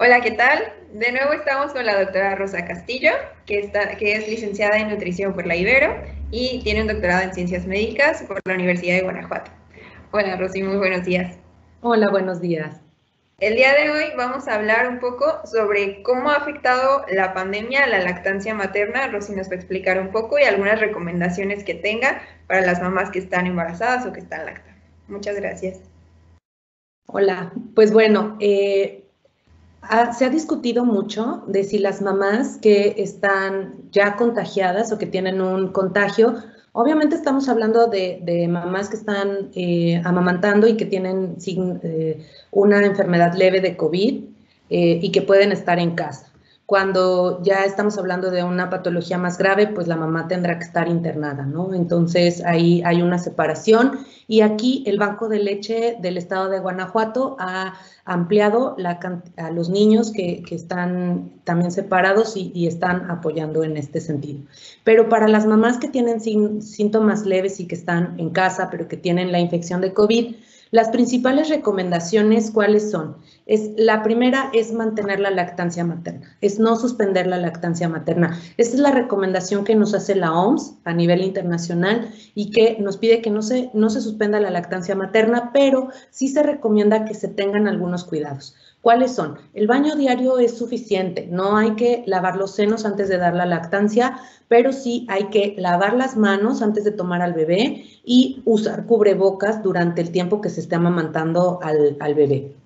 Hola, ¿qué tal? De nuevo estamos con la doctora Rosa Castillo, que, está, que es licenciada en nutrición por la Ibero y tiene un doctorado en ciencias médicas por la Universidad de Guanajuato. Hola, Rosy, muy buenos días. Hola, buenos días. El día de hoy vamos a hablar un poco sobre cómo ha afectado la pandemia a la lactancia materna. Rosy nos va a explicar un poco y algunas recomendaciones que tenga para las mamás que están embarazadas o que están lactando. Muchas gracias. Hola, pues bueno, eh, se ha discutido mucho de si las mamás que están ya contagiadas o que tienen un contagio, obviamente estamos hablando de, mamás que están eh, amamantando y que tienen eh, una enfermedad leve de COVID eh, y que pueden estar en casa. Cuando ya estamos hablando de una patología más grave, pues la mamá tendrá que estar internada, ¿no? Entonces ahí hay una separación y aquí el Banco de Leche del Estado de Guanajuato ha ampliado la, a los niños que, están también separados y, están apoyando en este sentido. Pero para las mamás que tienen síntomas leves y que están en casa, pero que tienen la infección de COVID, las principales recomendaciones, ¿cuáles son? Es, la primera es mantener la lactancia materna, es no suspender la lactancia materna. Esta es la recomendación que nos hace la OMS a nivel internacional y que nos pide que no se, no se suspenda la lactancia materna, pero sí se recomienda que se tengan algunos cuidados. ¿Cuáles son? El baño diario es suficiente, no hay que lavar los senos antes de dar la lactancia, pero sí hay que lavar las manos antes de tomar al bebé y usar cubrebocas durante el tiempo que se esté amamantando al, al bebé.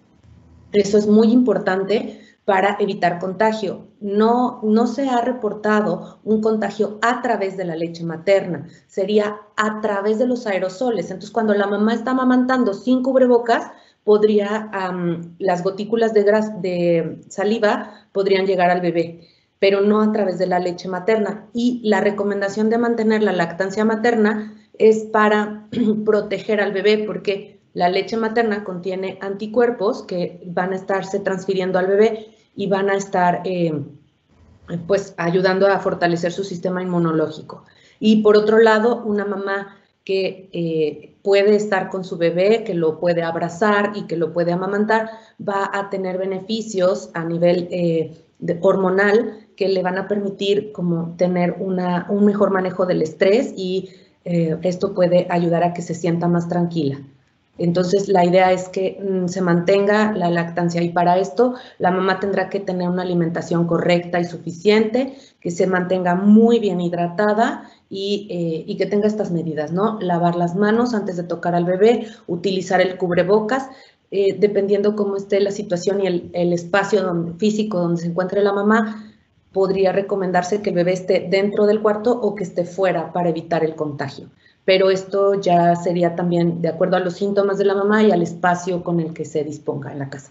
Eso es muy importante para evitar contagio. No, no se ha reportado un contagio a través de la leche materna, sería a través de los aerosoles. Entonces, cuando la mamá está amamantando sin cubrebocas, podría, las gotículas de, de saliva podrían llegar al bebé, pero no a través de la leche materna. Y la recomendación de mantener la lactancia materna es para proteger al bebé, porque la leche materna contiene anticuerpos que van a estarse transfiriendo al bebé y van a estar eh, pues ayudando a fortalecer su sistema inmunológico. Y por otro lado, una mamá que eh, puede estar con su bebé, que lo puede abrazar y que lo puede amamantar, va a tener beneficios a nivel eh, hormonal que le van a permitir como tener una, un mejor manejo del estrés y eh, esto puede ayudar a que se sienta más tranquila. Entonces, la idea es que mm, se mantenga la lactancia y para esto la mamá tendrá que tener una alimentación correcta y suficiente, que se mantenga muy bien hidratada eh, y, que tenga estas medidas, ¿no? Lavar las manos antes de tocar al bebé, utilizar el cubrebocas, eh, dependiendo cómo esté la situación y el, espacio físico donde se encuentre la mamá, podría recomendarse que el bebé esté dentro del cuarto o que esté fuera para evitar el contagio. Pero esto ya sería también de acuerdo a los síntomas de la mamá y al espacio con el que se disponga en la casa.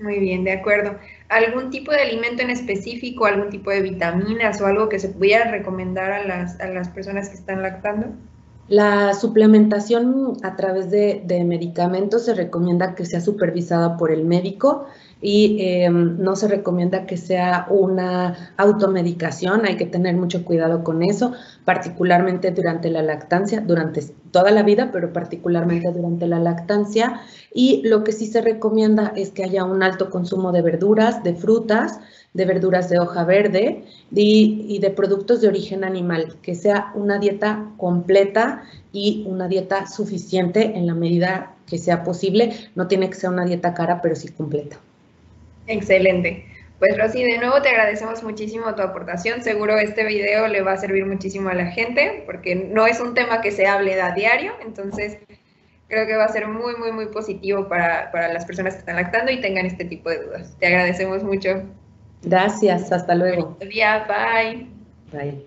Muy bien, de acuerdo. ¿Algún tipo de alimento en específico, algún tipo de vitaminas o algo que se pudiera recomendar a las, a las personas que están lactando? La suplementación a través de, de medicamentos se recomienda que sea supervisada por el médico y em, no se recomienda que sea una automedicación, hay que tener mucho cuidado con eso, particularmente durante la lactancia, durante toda la vida, pero particularmente durante la lactancia. Y lo que sí se recomienda es que haya un alto consumo de verduras, de frutas, de verduras de hoja verde y, y de productos de origen animal, que sea una dieta completa y una dieta suficiente en la medida que sea posible. No tiene que ser una dieta cara, pero sí completa. Excelente. Pues Rosy, de nuevo te agradecemos muchísimo tu aportación. Seguro este video le va a servir muchísimo a la gente porque no es un tema que se hable a diario, entonces creo que va a ser muy, muy, muy positivo para, para las personas que están lactando y tengan este tipo de dudas. Te agradecemos mucho. Gracias, hasta luego. Buen día, bye. Bye.